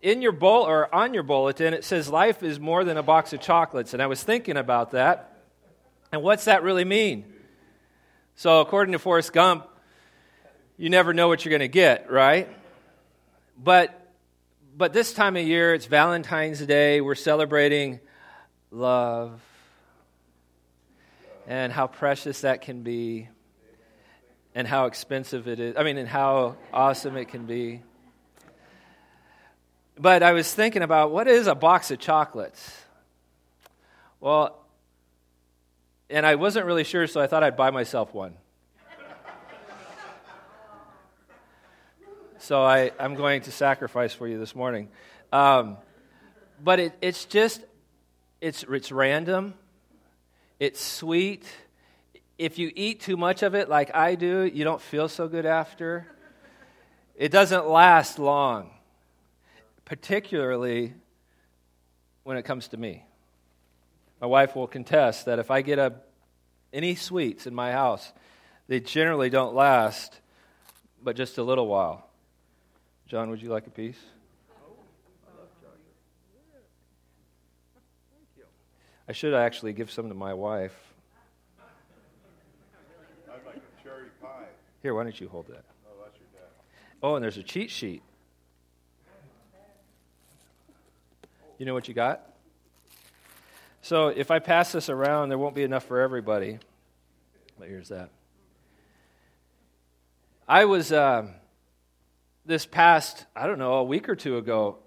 in your bowl or on your bulletin, it says life is more than a box of chocolates. And I was thinking about that. And what's that really mean? So, according to Forrest Gump, you never know what you're going to get, right? But but this time of year, it's Valentine's Day. We're celebrating love and how precious that can be and how expensive it is. I mean, and how awesome it can be. But I was thinking about what is a box of chocolates? Well, and I wasn't really sure, so I thought I'd buy myself one. so I, I'm going to sacrifice for you this morning. Um, but it, it's just, it's, it's random, it's sweet. If you eat too much of it, like I do, you don't feel so good after. It doesn't last long particularly when it comes to me. My wife will contest that if I get a, any sweets in my house, they generally don't last but just a little while. John, would you like a piece? I should actually give some to my wife. I'd like a cherry pie. Here, why don't you hold that? Oh, that's your dad. Oh, and there's a cheat sheet. You know what you got? So if I pass this around, there won't be enough for everybody. But here's that. I was, uh, this past, I don't know, a week or two ago,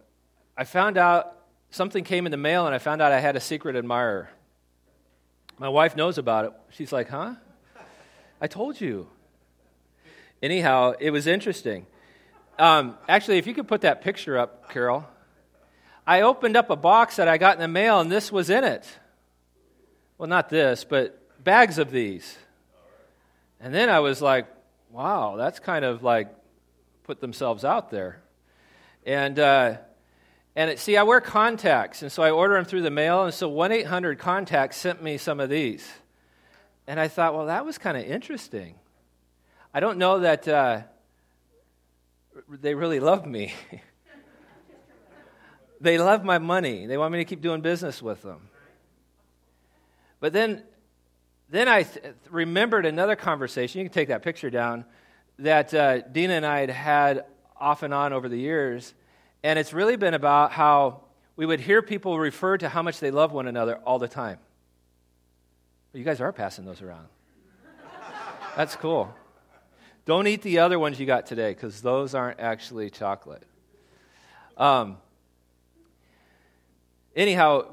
I found out something came in the mail and I found out I had a secret admirer. My wife knows about it. She's like, huh? I told you. Anyhow, it was interesting. Um, actually, if you could put that picture up, Carol. I opened up a box that I got in the mail, and this was in it. Well, not this, but bags of these. And then I was like, wow, that's kind of like put themselves out there. And, uh, and it, see, I wear contacts, and so I order them through the mail, and so 1 800 Contacts sent me some of these. And I thought, well, that was kind of interesting. I don't know that uh, they really love me. They love my money. They want me to keep doing business with them. But then, then I th- remembered another conversation. You can take that picture down that uh, Dina and I had had off and on over the years. And it's really been about how we would hear people refer to how much they love one another all the time. you guys are passing those around. That's cool. Don't eat the other ones you got today because those aren't actually chocolate. Um, anyhow,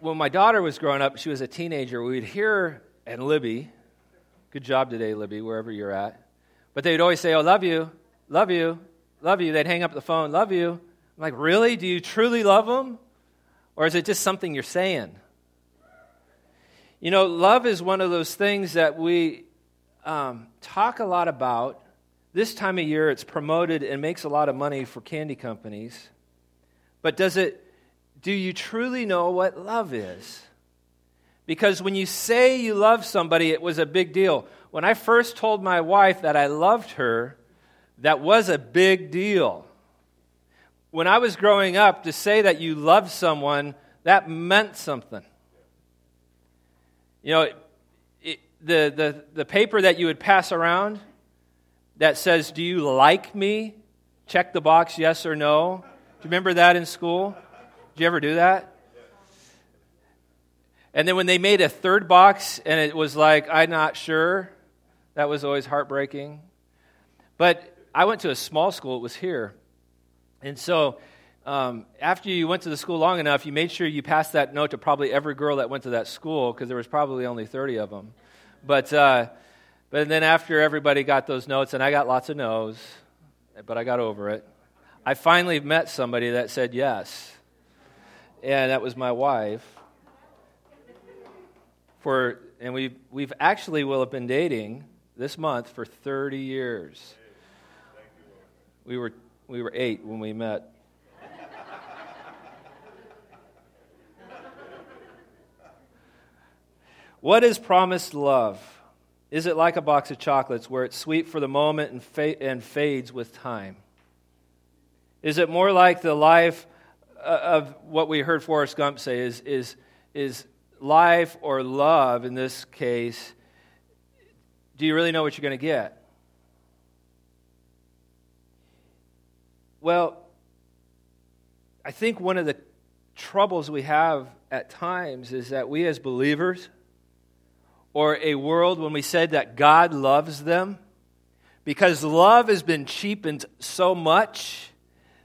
when my daughter was growing up, she was a teenager, we'd hear and Libby, good job today, Libby, wherever you're at. But they'd always say, Oh, love you, love you, love you. They'd hang up the phone, love you. I'm like, Really? Do you truly love them? Or is it just something you're saying? You know, love is one of those things that we um, talk a lot about. This time of year, it's promoted and makes a lot of money for candy companies. But does it do you truly know what love is? Because when you say you love somebody, it was a big deal. When I first told my wife that I loved her, that was a big deal. When I was growing up, to say that you loved someone, that meant something. You know, it, the, the, the paper that you would pass around that says, Do you like me? Check the box, yes or no. Do you remember that in school? Did you ever do that? And then when they made a third box and it was like, I'm not sure, that was always heartbreaking. But I went to a small school, it was here. And so um, after you went to the school long enough, you made sure you passed that note to probably every girl that went to that school because there was probably only 30 of them. But, uh, but then after everybody got those notes, and I got lots of no's, but I got over it, I finally met somebody that said yes and that was my wife. For and we we've actually will have been dating this month for 30 years. We were we were 8 when we met. what is promised love? Is it like a box of chocolates where it's sweet for the moment and, fa- and fades with time? Is it more like the life Uh, of what we heard Forrest Gump say is, is, is life or love in this case? Do you really know what you're going to get? Well, I think one of the troubles we have at times is that we as believers, or a world when we said that God loves them, because love has been cheapened so much,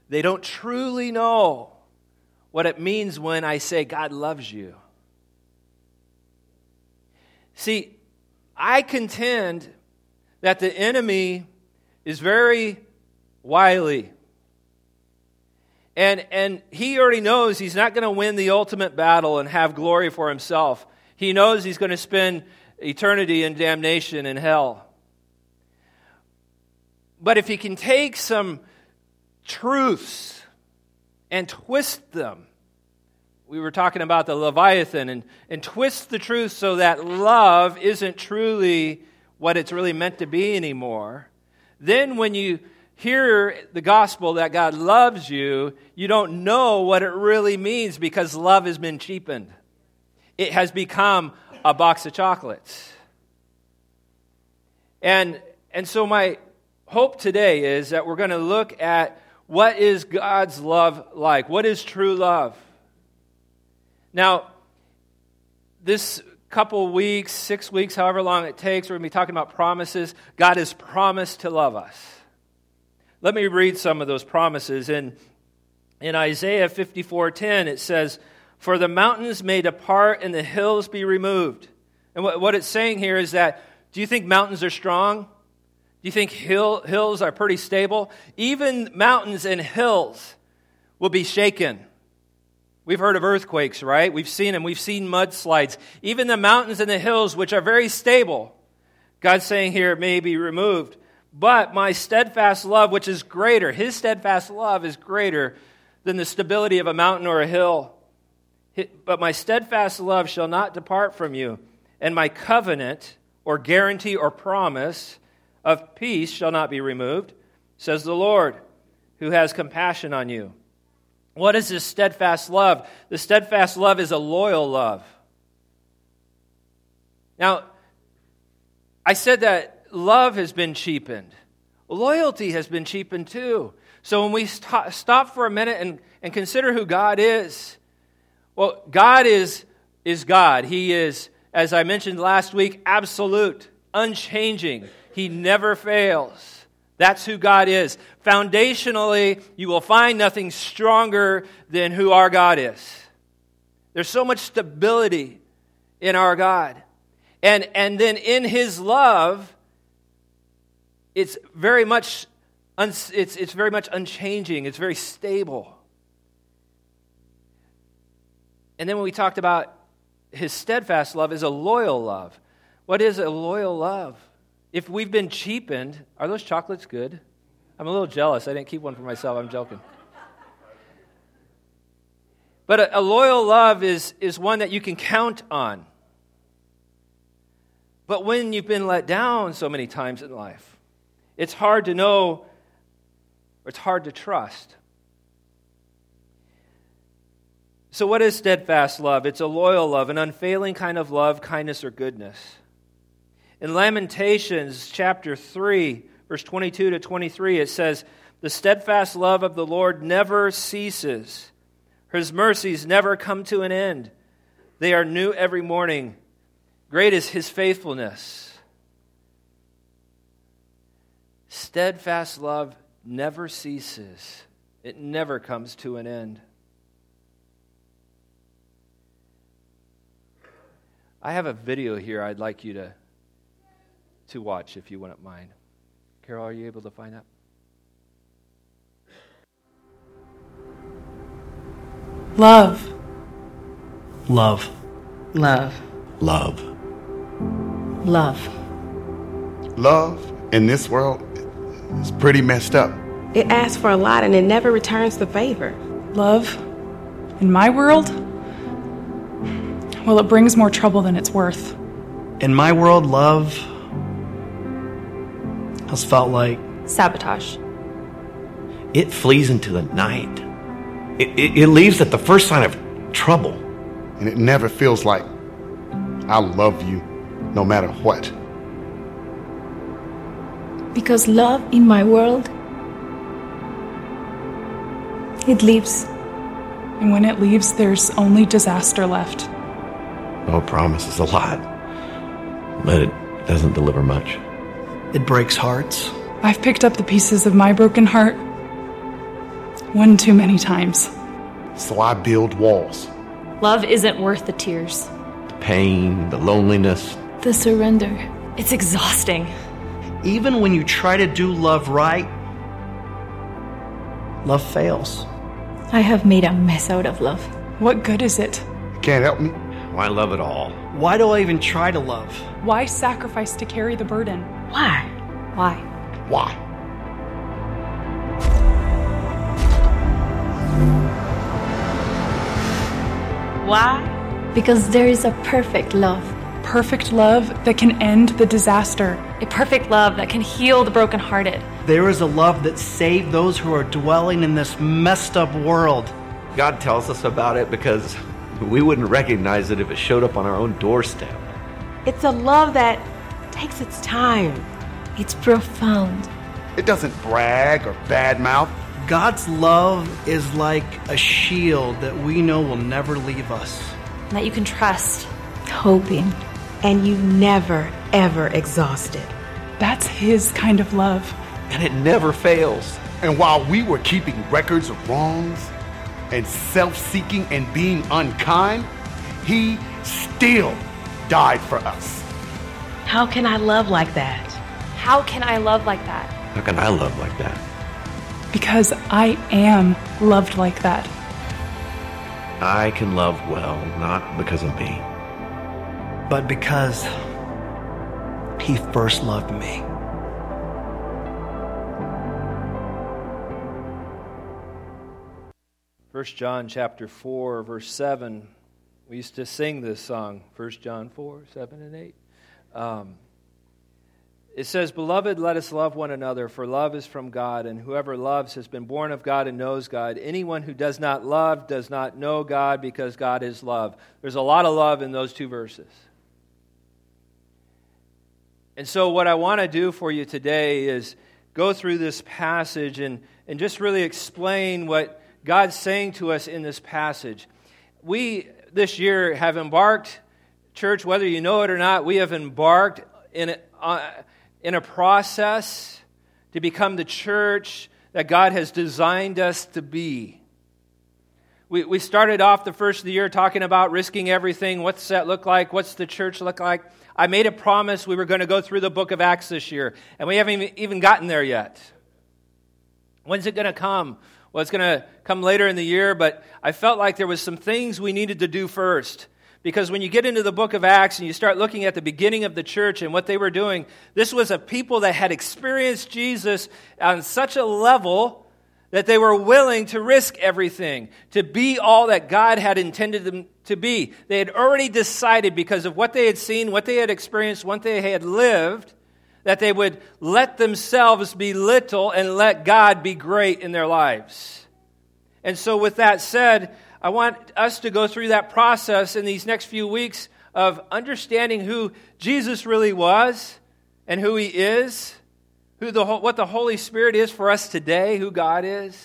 they don't truly know what it means when I say God loves you. See, I contend that the enemy is very wily. And, and he already knows he's not going to win the ultimate battle and have glory for himself. He knows he's going to spend eternity in damnation in hell. But if he can take some truths and twist them, we were talking about the Leviathan, and, and twist the truth so that love isn't truly what it's really meant to be anymore, then when you hear the gospel that God loves you, you don't know what it really means because love has been cheapened. It has become a box of chocolates. And, and so, my hope today is that we're going to look at what is God's love like? What is true love? Now, this couple weeks, six weeks, however long it takes, we're going to be talking about promises. God has promised to love us. Let me read some of those promises. In, in Isaiah 54:10, it says, For the mountains may depart and the hills be removed. And what, what it's saying here is that do you think mountains are strong? Do you think hill, hills are pretty stable? Even mountains and hills will be shaken. We've heard of earthquakes, right? We've seen them. We've seen mudslides. Even the mountains and the hills, which are very stable, God's saying here, may be removed. But my steadfast love, which is greater, his steadfast love is greater than the stability of a mountain or a hill. But my steadfast love shall not depart from you, and my covenant or guarantee or promise of peace shall not be removed, says the Lord, who has compassion on you. What is this steadfast love? The steadfast love is a loyal love. Now, I said that love has been cheapened. Loyalty has been cheapened too. So when we st- stop for a minute and, and consider who God is, well, God is, is God. He is, as I mentioned last week, absolute, unchanging. He never fails. That's who God is. Foundationally, you will find nothing stronger than who our God is. There's so much stability in our God. And, and then in His love, it's very much it's, it's very much unchanging it's very stable and then when we talked about his steadfast love is a loyal love what is a loyal love if we've been cheapened are those chocolates good i'm a little jealous i didn't keep one for myself i'm joking but a, a loyal love is, is one that you can count on but when you've been let down so many times in life it's hard to know, or it's hard to trust. So, what is steadfast love? It's a loyal love, an unfailing kind of love, kindness, or goodness. In Lamentations chapter 3, verse 22 to 23, it says, The steadfast love of the Lord never ceases, his mercies never come to an end. They are new every morning. Great is his faithfulness. Steadfast love never ceases, it never comes to an end. I have a video here I'd like you to, to watch if you wouldn't mind. Carol, are you able to find that? Love. Love. Love. Love. Love. Love in this world is pretty messed up. It asks for a lot and it never returns the favor. Love. In my world, well, it brings more trouble than it's worth. In my world, love has felt like sabotage. it flees into the night. It, it, it leaves at the first sign of trouble. And it never feels like I love you no matter what. Because love in my world, it leaves. And when it leaves, there's only disaster left. Oh, promises a lot, but it doesn't deliver much. It breaks hearts. I've picked up the pieces of my broken heart one too many times. So I build walls. Love isn't worth the tears, The pain, the loneliness. The surrender. it's exhausting. Even when you try to do love right, love fails. I have made a mess out of love. What good is it? You can't help me? Why love it all? Why do I even try to love? Why sacrifice to carry the burden? Why? Why? Why? Why? Because there is a perfect love. Perfect love that can end the disaster. A perfect love that can heal the brokenhearted. There is a love that saved those who are dwelling in this messed up world. God tells us about it because we wouldn't recognize it if it showed up on our own doorstep. It's a love that takes its time. It's profound. It doesn't brag or badmouth. God's love is like a shield that we know will never leave us. And that you can trust. Hoping. And you never, ever exhausted. That's his kind of love. And it never fails. And while we were keeping records of wrongs and self seeking and being unkind, he still died for us. How can I love like that? How can I love like that? How can I love like that? Because I am loved like that. I can love well, not because of me. But because He first loved me. First John chapter 4, verse 7. We used to sing this song, First John 4, 7 and 8. Um, it says, Beloved, let us love one another, for love is from God, and whoever loves has been born of God and knows God. Anyone who does not love does not know God, because God is love. There's a lot of love in those two verses. And so, what I want to do for you today is go through this passage and, and just really explain what God's saying to us in this passage. We, this year, have embarked, church, whether you know it or not, we have embarked in a, uh, in a process to become the church that God has designed us to be. We, we started off the first of the year talking about risking everything. What's that look like? What's the church look like? I made a promise we were going to go through the book of Acts this year, and we haven't even gotten there yet. When's it going to come? Well, it's going to come later in the year, but I felt like there was some things we needed to do first. Because when you get into the book of Acts and you start looking at the beginning of the church and what they were doing, this was a people that had experienced Jesus on such a level that they were willing to risk everything, to be all that God had intended them to be. They had already decided because of what they had seen, what they had experienced, what they had lived, that they would let themselves be little and let God be great in their lives. And so, with that said, I want us to go through that process in these next few weeks of understanding who Jesus really was and who he is, who the, what the Holy Spirit is for us today, who God is.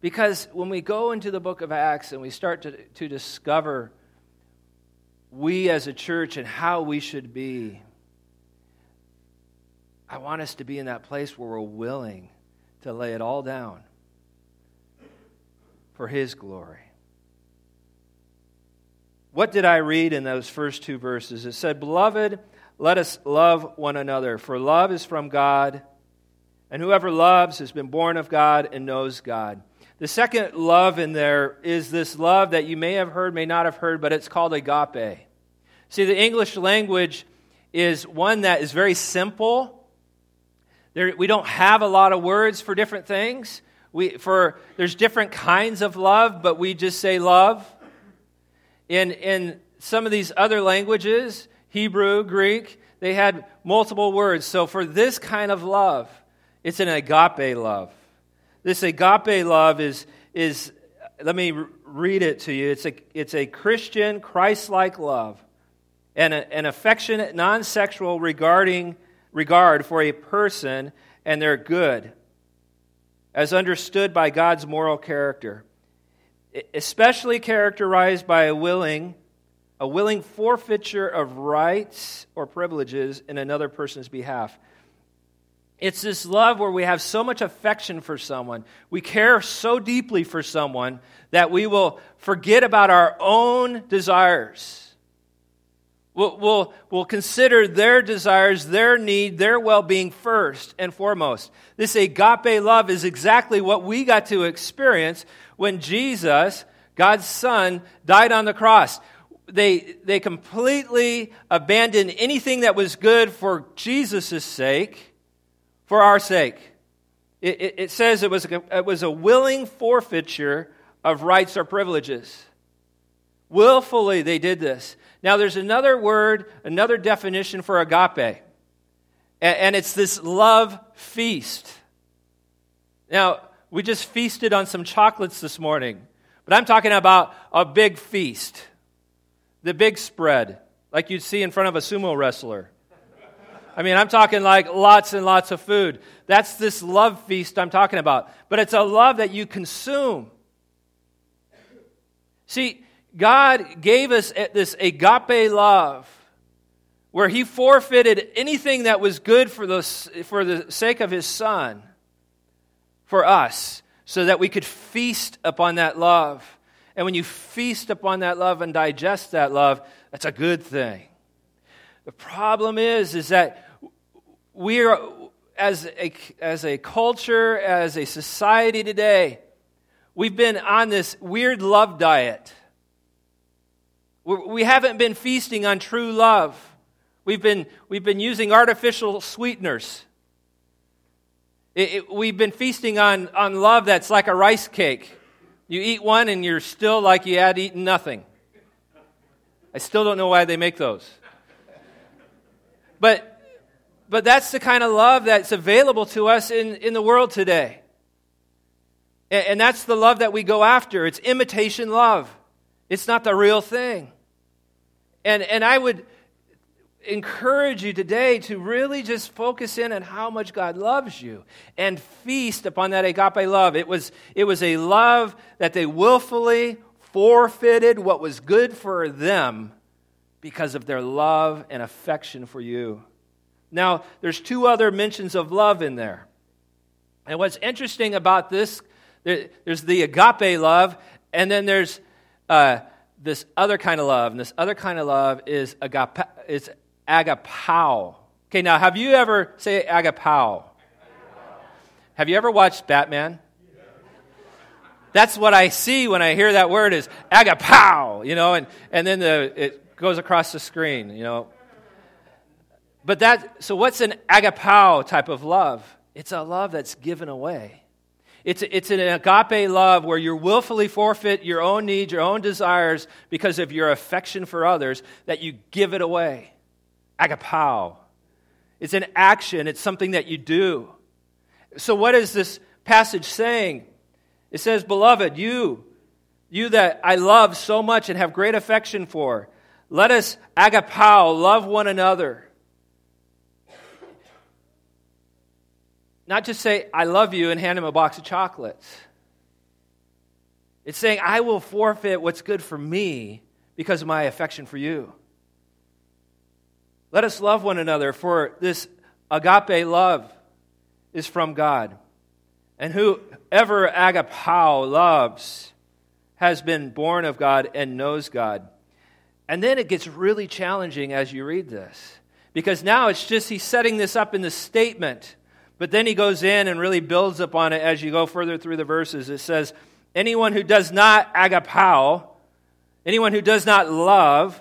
Because when we go into the book of Acts and we start to, to discover we as a church and how we should be, I want us to be in that place where we're willing to lay it all down for His glory. What did I read in those first two verses? It said, Beloved, let us love one another, for love is from God, and whoever loves has been born of God and knows God. The second love in there is this love that you may have heard, may not have heard, but it's called agape. See, the English language is one that is very simple. There, we don't have a lot of words for different things. We, for, there's different kinds of love, but we just say love. In, in some of these other languages, Hebrew, Greek, they had multiple words. So for this kind of love, it's an agape love. This agape love is, is let me read it to you. It's a, it's a Christian, Christ like love and a, an affectionate, non sexual regarding, regard for a person and their good, as understood by God's moral character, especially characterized by a willing, a willing forfeiture of rights or privileges in another person's behalf. It's this love where we have so much affection for someone, we care so deeply for someone that we will forget about our own desires. We'll, we'll, we'll consider their desires, their need, their well being first and foremost. This agape love is exactly what we got to experience when Jesus, God's Son, died on the cross. They, they completely abandoned anything that was good for Jesus' sake for our sake. It, it, it says it was, a, it was a willing forfeiture of rights or privileges. Willfully, they did this. Now, there's another word, another definition for agape, and, it's this love feast. Now, we just feasted on some chocolates this morning, but I'm talking about a big feast, the big spread, like you'd see in front of a sumo wrestler. I mean, I'm talking like lots and lots of food. That's this love feast I'm talking about. But it's a love that you consume. See, God gave us this agape love where He forfeited anything that was good for the, for the sake of His Son for us so that we could feast upon that love. And when you feast upon that love and digest that love, that's a good thing. The problem is, is that we are, as a, as a culture, as a society today, we've been on this weird love diet. We haven't been feasting on true love. We've been, we've been using artificial sweeteners. It, it, we've been feasting on, on love that's like a rice cake. You eat one and you're still like you had eaten nothing. I still don't know why they make those. But but that's the kind of love that's available to us in, in the world today. And, and that's the love that we go after. It's imitation love, it's not the real thing. And, and I would encourage you today to really just focus in on how much God loves you and feast upon that agape love. It was, it was a love that they willfully forfeited what was good for them because of their love and affection for you. Now, there's two other mentions of love in there. And what's interesting about this, there's the agape love, and then there's uh, this other kind of love. And this other kind of love is agape, is agapao. Okay, now have you ever say agapao? Have you ever watched Batman? That's what I see when I hear that word is agapao, you know, and, and then the, it goes across the screen, you know. But that, so what's an agapao type of love? It's a love that's given away. It's, it's an agape love where you willfully forfeit your own needs, your own desires because of your affection for others, that you give it away. Agapao. It's an action, it's something that you do. So, what is this passage saying? It says, Beloved, you, you that I love so much and have great affection for, let us agapao, love one another Not just say, I love you, and hand him a box of chocolates. It's saying, I will forfeit what's good for me because of my affection for you. Let us love one another, for this agape love is from God. And whoever agapao loves has been born of God and knows God. And then it gets really challenging as you read this. Because now it's just, he's setting this up in the statement but then he goes in and really builds upon it as you go further through the verses. It says, Anyone who does not agapao, anyone who does not love,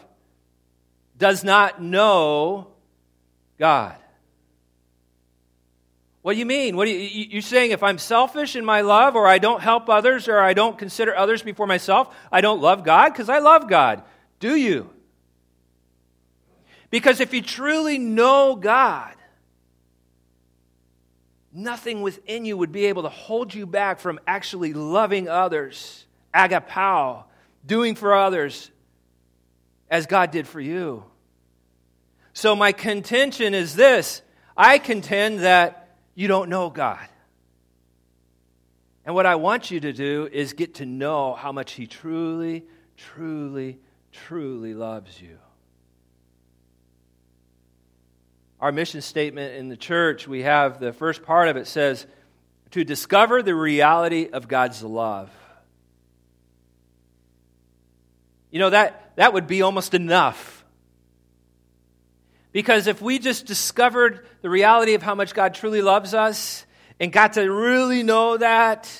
does not know God. What do you mean? What are you, you're saying if I'm selfish in my love, or I don't help others, or I don't consider others before myself, I don't love God? Because I love God. Do you? Because if you truly know God, nothing within you would be able to hold you back from actually loving others, agapao, doing for others as God did for you. So, my contention is this I contend that you don't know God. And what I want you to do is get to know how much He truly, truly, truly loves you. Our mission statement in the church, we have the first part of it says, to discover the reality of God's love. You know, that, that would be almost enough. Because if we just discovered the reality of how much God truly loves us and got to really know that,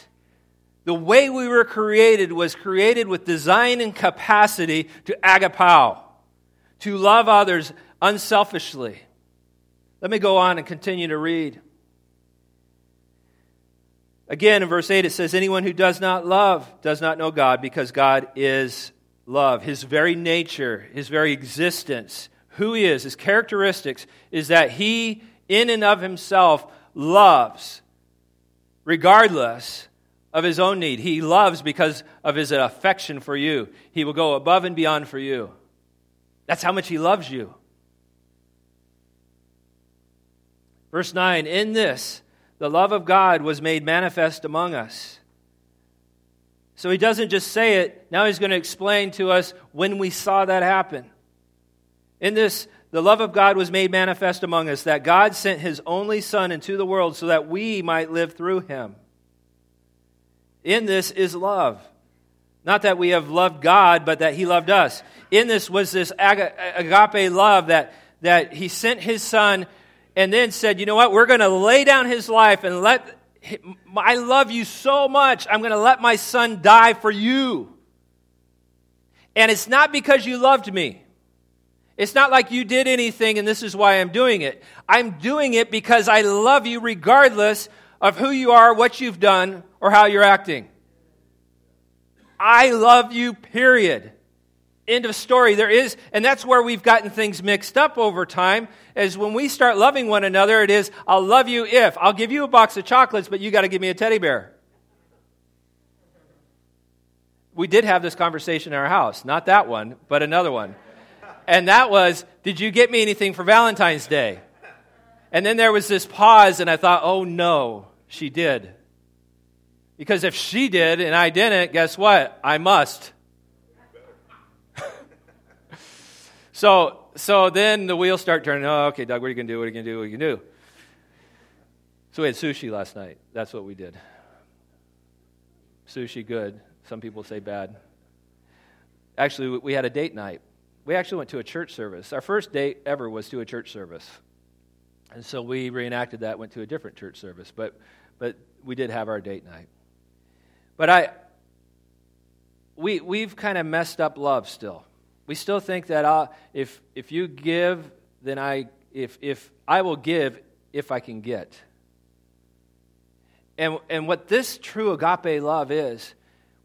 the way we were created was created with design and capacity to agapao, to love others unselfishly. Let me go on and continue to read. Again, in verse 8, it says, Anyone who does not love does not know God because God is love. His very nature, his very existence, who he is, his characteristics, is that he, in and of himself, loves regardless of his own need. He loves because of his affection for you. He will go above and beyond for you. That's how much he loves you. Verse 9 In this, the love of God was made manifest among us. So he doesn't just say it, now he's going to explain to us when we saw that happen. In this, the love of God was made manifest among us, that God sent his only Son into the world so that we might live through him. In this is love. Not that we have loved God, but that He loved us. In this was this agape love that, that He sent His Son and then said, You know what? We're going to lay down His life and let. I love you so much, I'm going to let my Son die for you. And it's not because you loved me. It's not like you did anything and this is why I'm doing it. I'm doing it because I love you regardless of who you are, what you've done, or how you're acting. I love you, period. End of story. There is, and that's where we've gotten things mixed up over time, is when we start loving one another, it is, I'll love you if. I'll give you a box of chocolates, but you got to give me a teddy bear. We did have this conversation in our house. Not that one, but another one. And that was, Did you get me anything for Valentine's Day? And then there was this pause, and I thought, Oh no, she did. Because if she did and I didn't, guess what? I must. So, so then the wheels start turning. Oh, okay, Doug, what are you going to do? What are you going to do? What are you going to do? So we had sushi last night. That's what we did. Sushi, good. Some people say bad. Actually, we had a date night. We actually went to a church service. Our first date ever was to a church service. And so we reenacted that, went to a different church service. But, but we did have our date night. But I, we, we've kind of messed up love still. We still think that if, if you give, then I, if, if I will give if I can get. And, and what this true agape love is,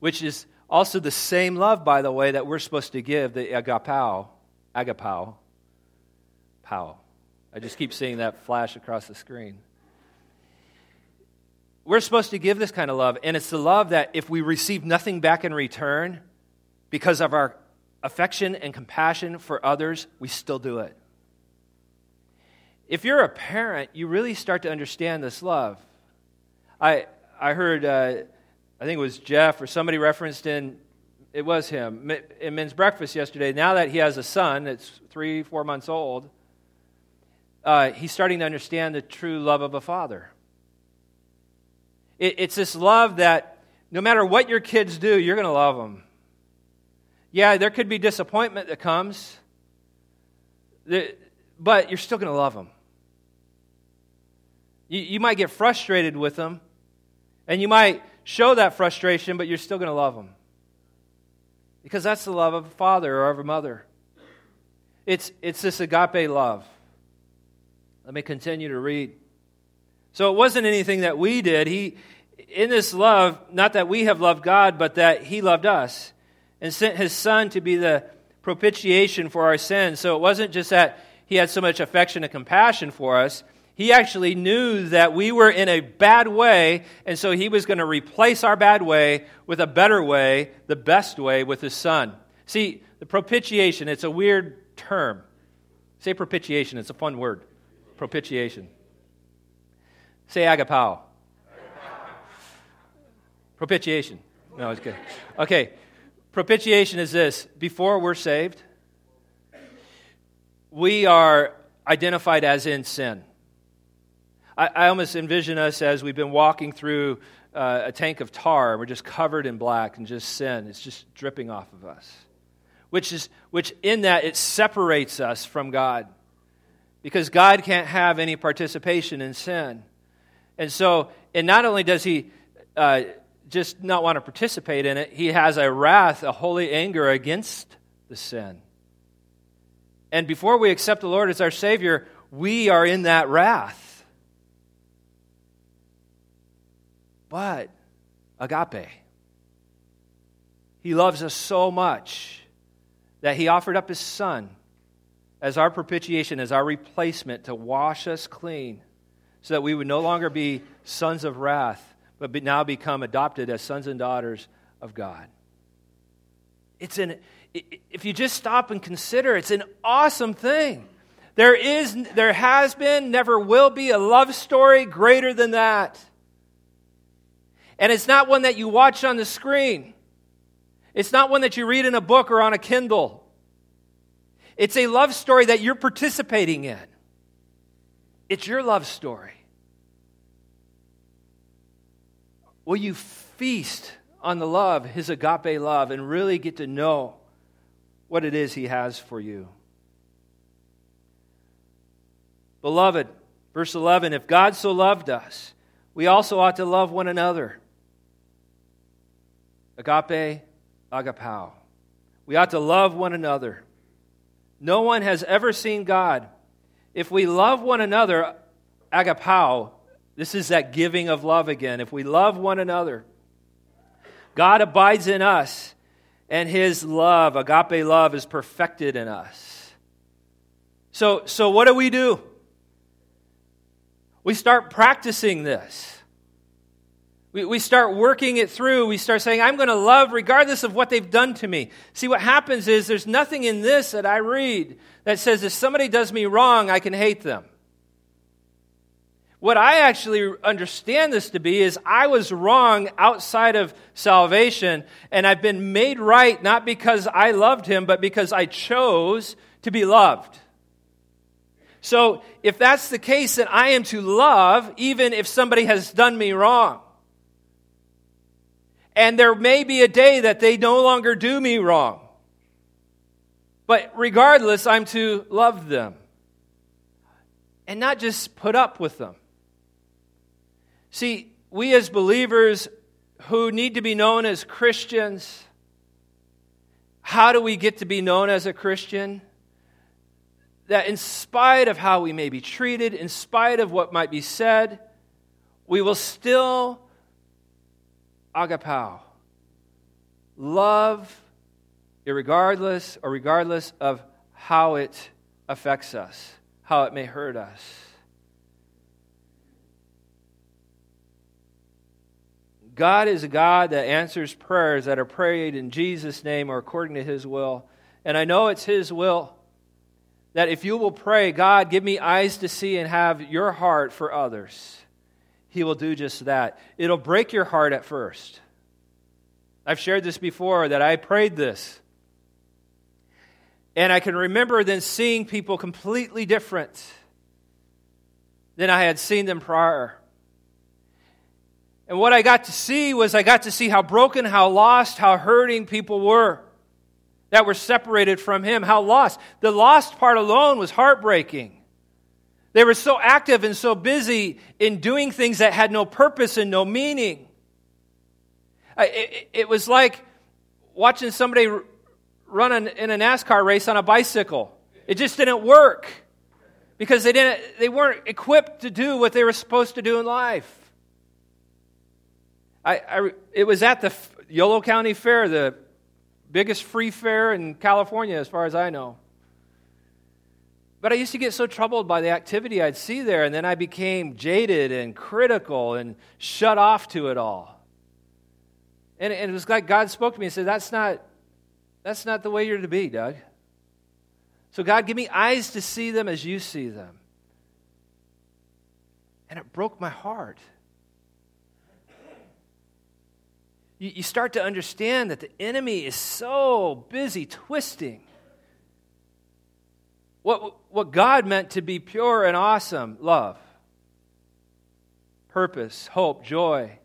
which is also the same love, by the way, that we're supposed to give, the agapao, agapao, pow. I just keep seeing that flash across the screen. We're supposed to give this kind of love, and it's the love that if we receive nothing back in return because of our affection and compassion for others, we still do it. If you're a parent, you really start to understand this love. I, I heard, uh, I think it was Jeff or somebody referenced in, it was him, in men's breakfast yesterday. Now that he has a son that's three, four months old, uh, he's starting to understand the true love of a father. It, it's this love that no matter what your kids do, you're going to love them. Yeah, there could be disappointment that comes, but you're still going to love them. You, might get frustrated with them, and you might show that frustration, but you're still going to love them. Because that's the love of a father or of a mother. It's, it's this agape love. Let me continue to read. So it wasn't anything that we did. He, in this love, not that we have loved God, but that He loved us and sent His Son to be the propitiation for our sins. So it wasn't just that He had so much affection and compassion for us, He actually knew that we were in a bad way, and so he was going to replace our bad way with a better way, the best way, with his son. See, the propitiation, it's a weird term. Say propitiation, it's a fun word. Propitiation. Say agapao. Propitiation. No, it's good. Okay. Propitiation is this before we're saved, we are identified as in sin. I, I almost envision us as we've been walking through uh, a tank of tar, and we're just covered in black and just sin. It's just dripping off of us. Which, is, which in that, it separates us from God. Because God can't have any participation in sin. And so, and not only does He uh, just not want to participate in it, He has a wrath, a holy anger against the sin. And before we accept the Lord as our Savior, we are in that wrath. But agape, He loves us so much that He offered up His Son as our propitiation, as our replacement to wash us clean, so that we would no longer be sons of wrath, but now become adopted as sons and daughters of God. It's an if you just stop and consider, it's an awesome thing. There is, there has been, never will be a love story greater than that. And it's not one that you watch on the screen. It's not one that you read in a book or on a Kindle. It's a love story that you're participating in. It's your love story. Will you feast on the love, his agape love, and really get to know what it is He has for you. Beloved, verse 11 if God so loved us, we also ought to love one another. Agape, agapao. We ought to love one another. No one has ever seen God. If we love one another, agapao, this is that giving of love again. If we love one another, God abides in us and his love, agape love, is perfected in us. So, so what do we do? We start practicing this. We, we start working it through. We start saying, I'm going to love regardless of what they've done to me. See, what happens is there's nothing in this that I read that says if somebody does me wrong, I can hate them. What I actually understand this to be is I was wrong outside of salvation, and I've been made right not because I loved him, but because I chose to be loved. So, if that's the case, then I am to love even if somebody has done me wrong. And there may be a day that they no longer do me wrong. But regardless, I'm to love them and not just put up with them. See, we as believers who need to be known as Christians, how do we get to be known as a Christian? That in spite of how we may be treated, in spite of what might be said, we will still agapao, love regardless or regardless of how it affects us, how it may hurt us. God is a God that answers prayers that are prayed in Jesus' name or according to His will. And I know it's His will that if you will pray, God, give me eyes to see and have your heart for others, He will do just that. It'll break your heart at first. I've shared this before that I prayed this. And I can remember then seeing people completely different than I had seen them prior. And what I got to see was I got to see how broken, how lost, how hurting people were that were separated from Him. How lost. The lost part alone was heartbreaking. They were so active and so busy in doing things that had no purpose and no meaning. It, was like watching somebody run in a NASCAR race on a bicycle. It just didn't work because they, didn't, they weren't equipped to do what they were supposed to do in life. I, I, it was at the Yolo County Fair, the biggest free fair in California, as far as I know. But I used to get so troubled by the activity I'd see there, and then I became jaded and critical and shut off to it all. And, and it was like God spoke to me and said, That's not, that's not the way you're to be, Doug. So, God, give me eyes to see them as you see them. And it broke my heart. You, you start to understand that the enemy is so busy twisting what, what God meant to be pure and awesome love, purpose, hope, joy.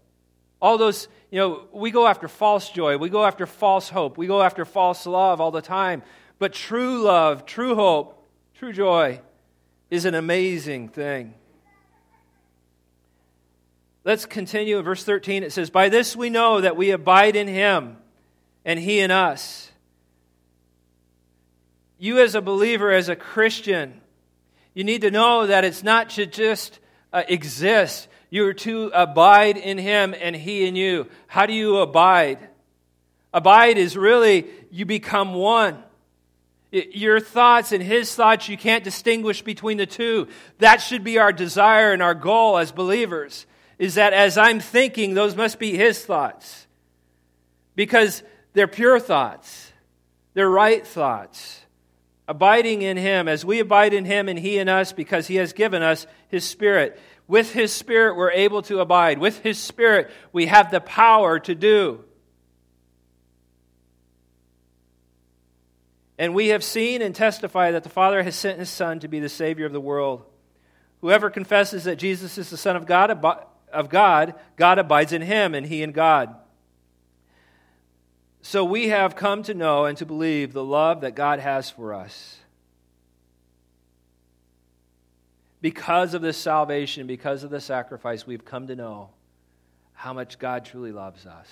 All those, you know, we go after false joy, we go after false hope, we go after false love all the time. But true love, true hope, true joy is an amazing thing. Let's continue in verse 13. It says, By this we know that we abide in him and he in us you, as a believer, as a Christian, you need to know that it's not to just uh, exist. You are to abide in Him and He in you. How do you abide? Abide is really you become one. Your thoughts and His thoughts, you can't distinguish between the two. That should be our desire and our goal as believers, is that as I'm thinking, those must be His thoughts. Because they're pure thoughts, they're right thoughts abiding in Him, as we abide in Him and He in us, because He has given us His Spirit. With His Spirit, we're able to abide. With His Spirit, we have the power to do. And we have seen and testify that the Father has sent His Son to be the Savior of the world. Whoever confesses that Jesus is the Son of God, of God, God abides in Him, and He in God. So we have come to know and to believe the love that God has for us. Because of this salvation, because of the sacrifice, we've come to know how much God truly loves us.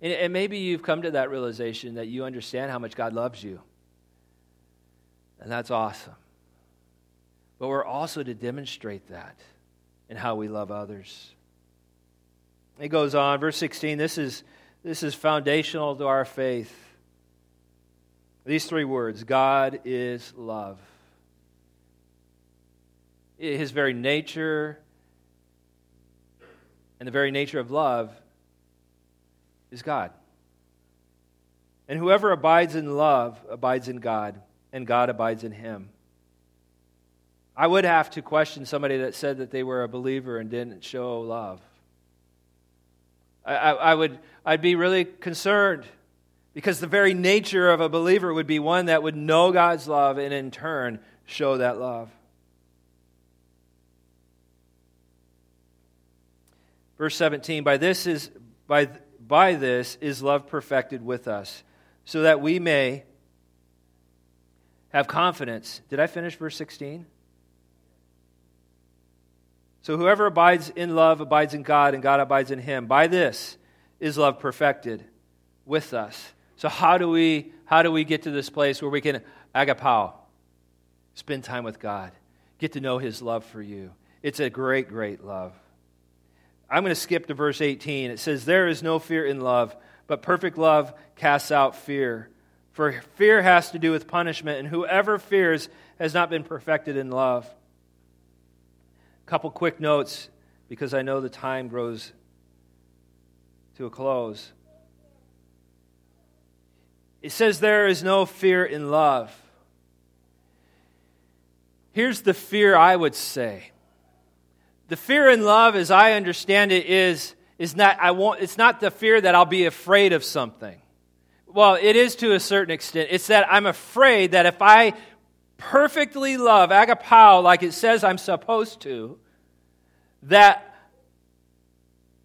And, and maybe you've come to that realization that you understand how much God loves you. And that's awesome. But we're also to demonstrate that in how we love others. It goes on, verse 16. This is this is foundational to our faith. These three words God is love. His very nature and the very nature of love is God. And whoever abides in love abides in God, and God abides in him. I would have to question somebody that said that they were a believer and didn't show love. I, I, would I'd be really concerned because the very nature of a believer would be one that would know God's love and in turn show that love. Verse 17, by this is by, by this is love perfected with us, so that we may have confidence. Did I finish verse 16? So whoever abides in love abides in God, and God abides in him. By this is love perfected with us. So how do we how do we get to this place where we can agapao, spend time with God, get to know His love for you? It's a great, great love. I'm going to skip to verse 18. It says, "There is no fear in love, but perfect love casts out fear." For fear has to do with punishment, and whoever fears has not been perfected in love. Couple quick notes because I know the time grows to a close. It says there is no fear in love. Here's the fear I would say. The fear in love, as I understand it, is, is not, I won't, it's not the fear that I'll be afraid of something. Well, it is to a certain extent. It's that I'm afraid that if I perfectly love agapao like it says I'm supposed to, that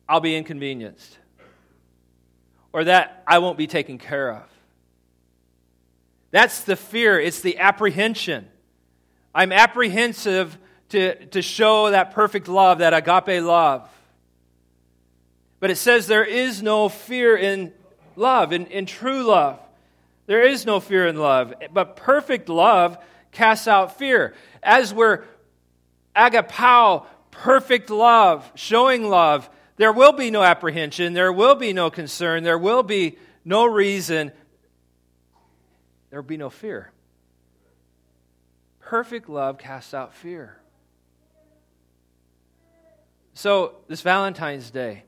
I'll be inconvenienced or that I won't be taken care of. That's the fear, it's the apprehension. I'm apprehensive to, to show that perfect love, that agape love. But it says there is no fear in love, in, in true love. There is no fear in love. But perfect love casts out fear. As we're agapao, perfect love, showing love, there will be no apprehension, there will be no concern, there will be no reason, there will be no fear. perfect love casts out fear. So, this Valentine's Day,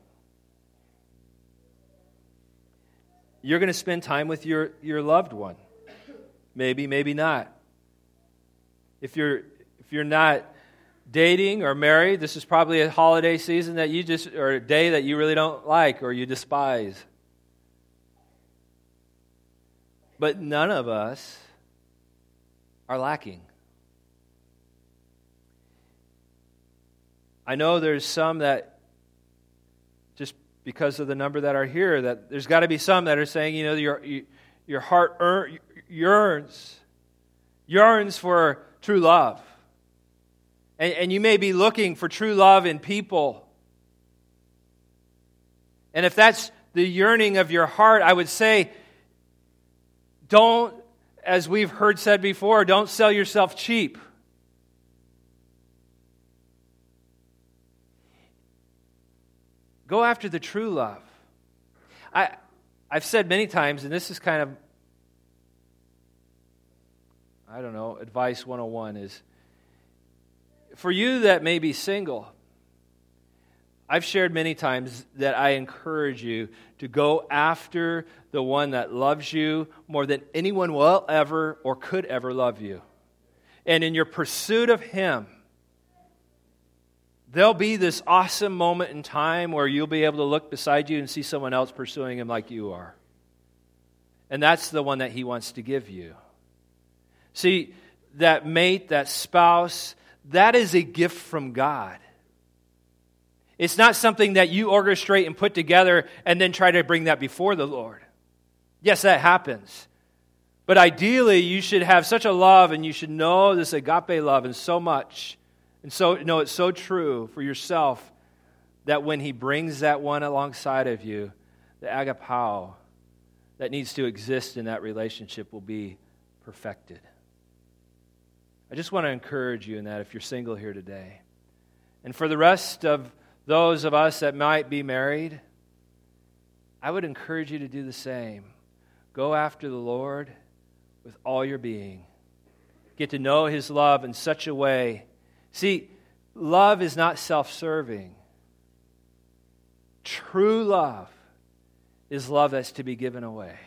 you're going to spend time with your, your loved one. Maybe, maybe not. If you're, if you're not dating or married, this is probably a holiday season that you just, or a day that you really don't like or you despise. But none of us are lacking. I know there's some that, just because of the number that are here, that there's got to be some that are saying, you know, your, your heart yearns, yearns for true love. And, and you may be looking for true love in people. And if that's the yearning of your heart, I would say, don't, as we've heard said before, don't sell yourself cheap. Go after the true love. I, I've said many times, and this is kind of, I don't know, advice 101 is for you that may be single, I've shared many times that I encourage you to go after the one that loves you more than anyone will ever or could ever love you. And in your pursuit of Him, there'll be this awesome moment in time where you'll be able to look beside you and see someone else pursuing Him like you are. And that's the one that He wants to give you. See, that mate, that spouse, that is a gift from God. It's not something that you orchestrate and put together and then try to bring that before the Lord. Yes, that happens. But ideally, you should have such a love and you should know this agape love and so much. And so know it's so true for yourself that when he brings that one alongside of you, the agapao that needs to exist in that relationship will be perfected. I just want to encourage you in that if you're single here today. And for the rest of those of us that might be married, I would encourage you to do the same. Go after the Lord with all your being. Get to know his love in such a way. See, love is not self serving. True love is love that's to be given away.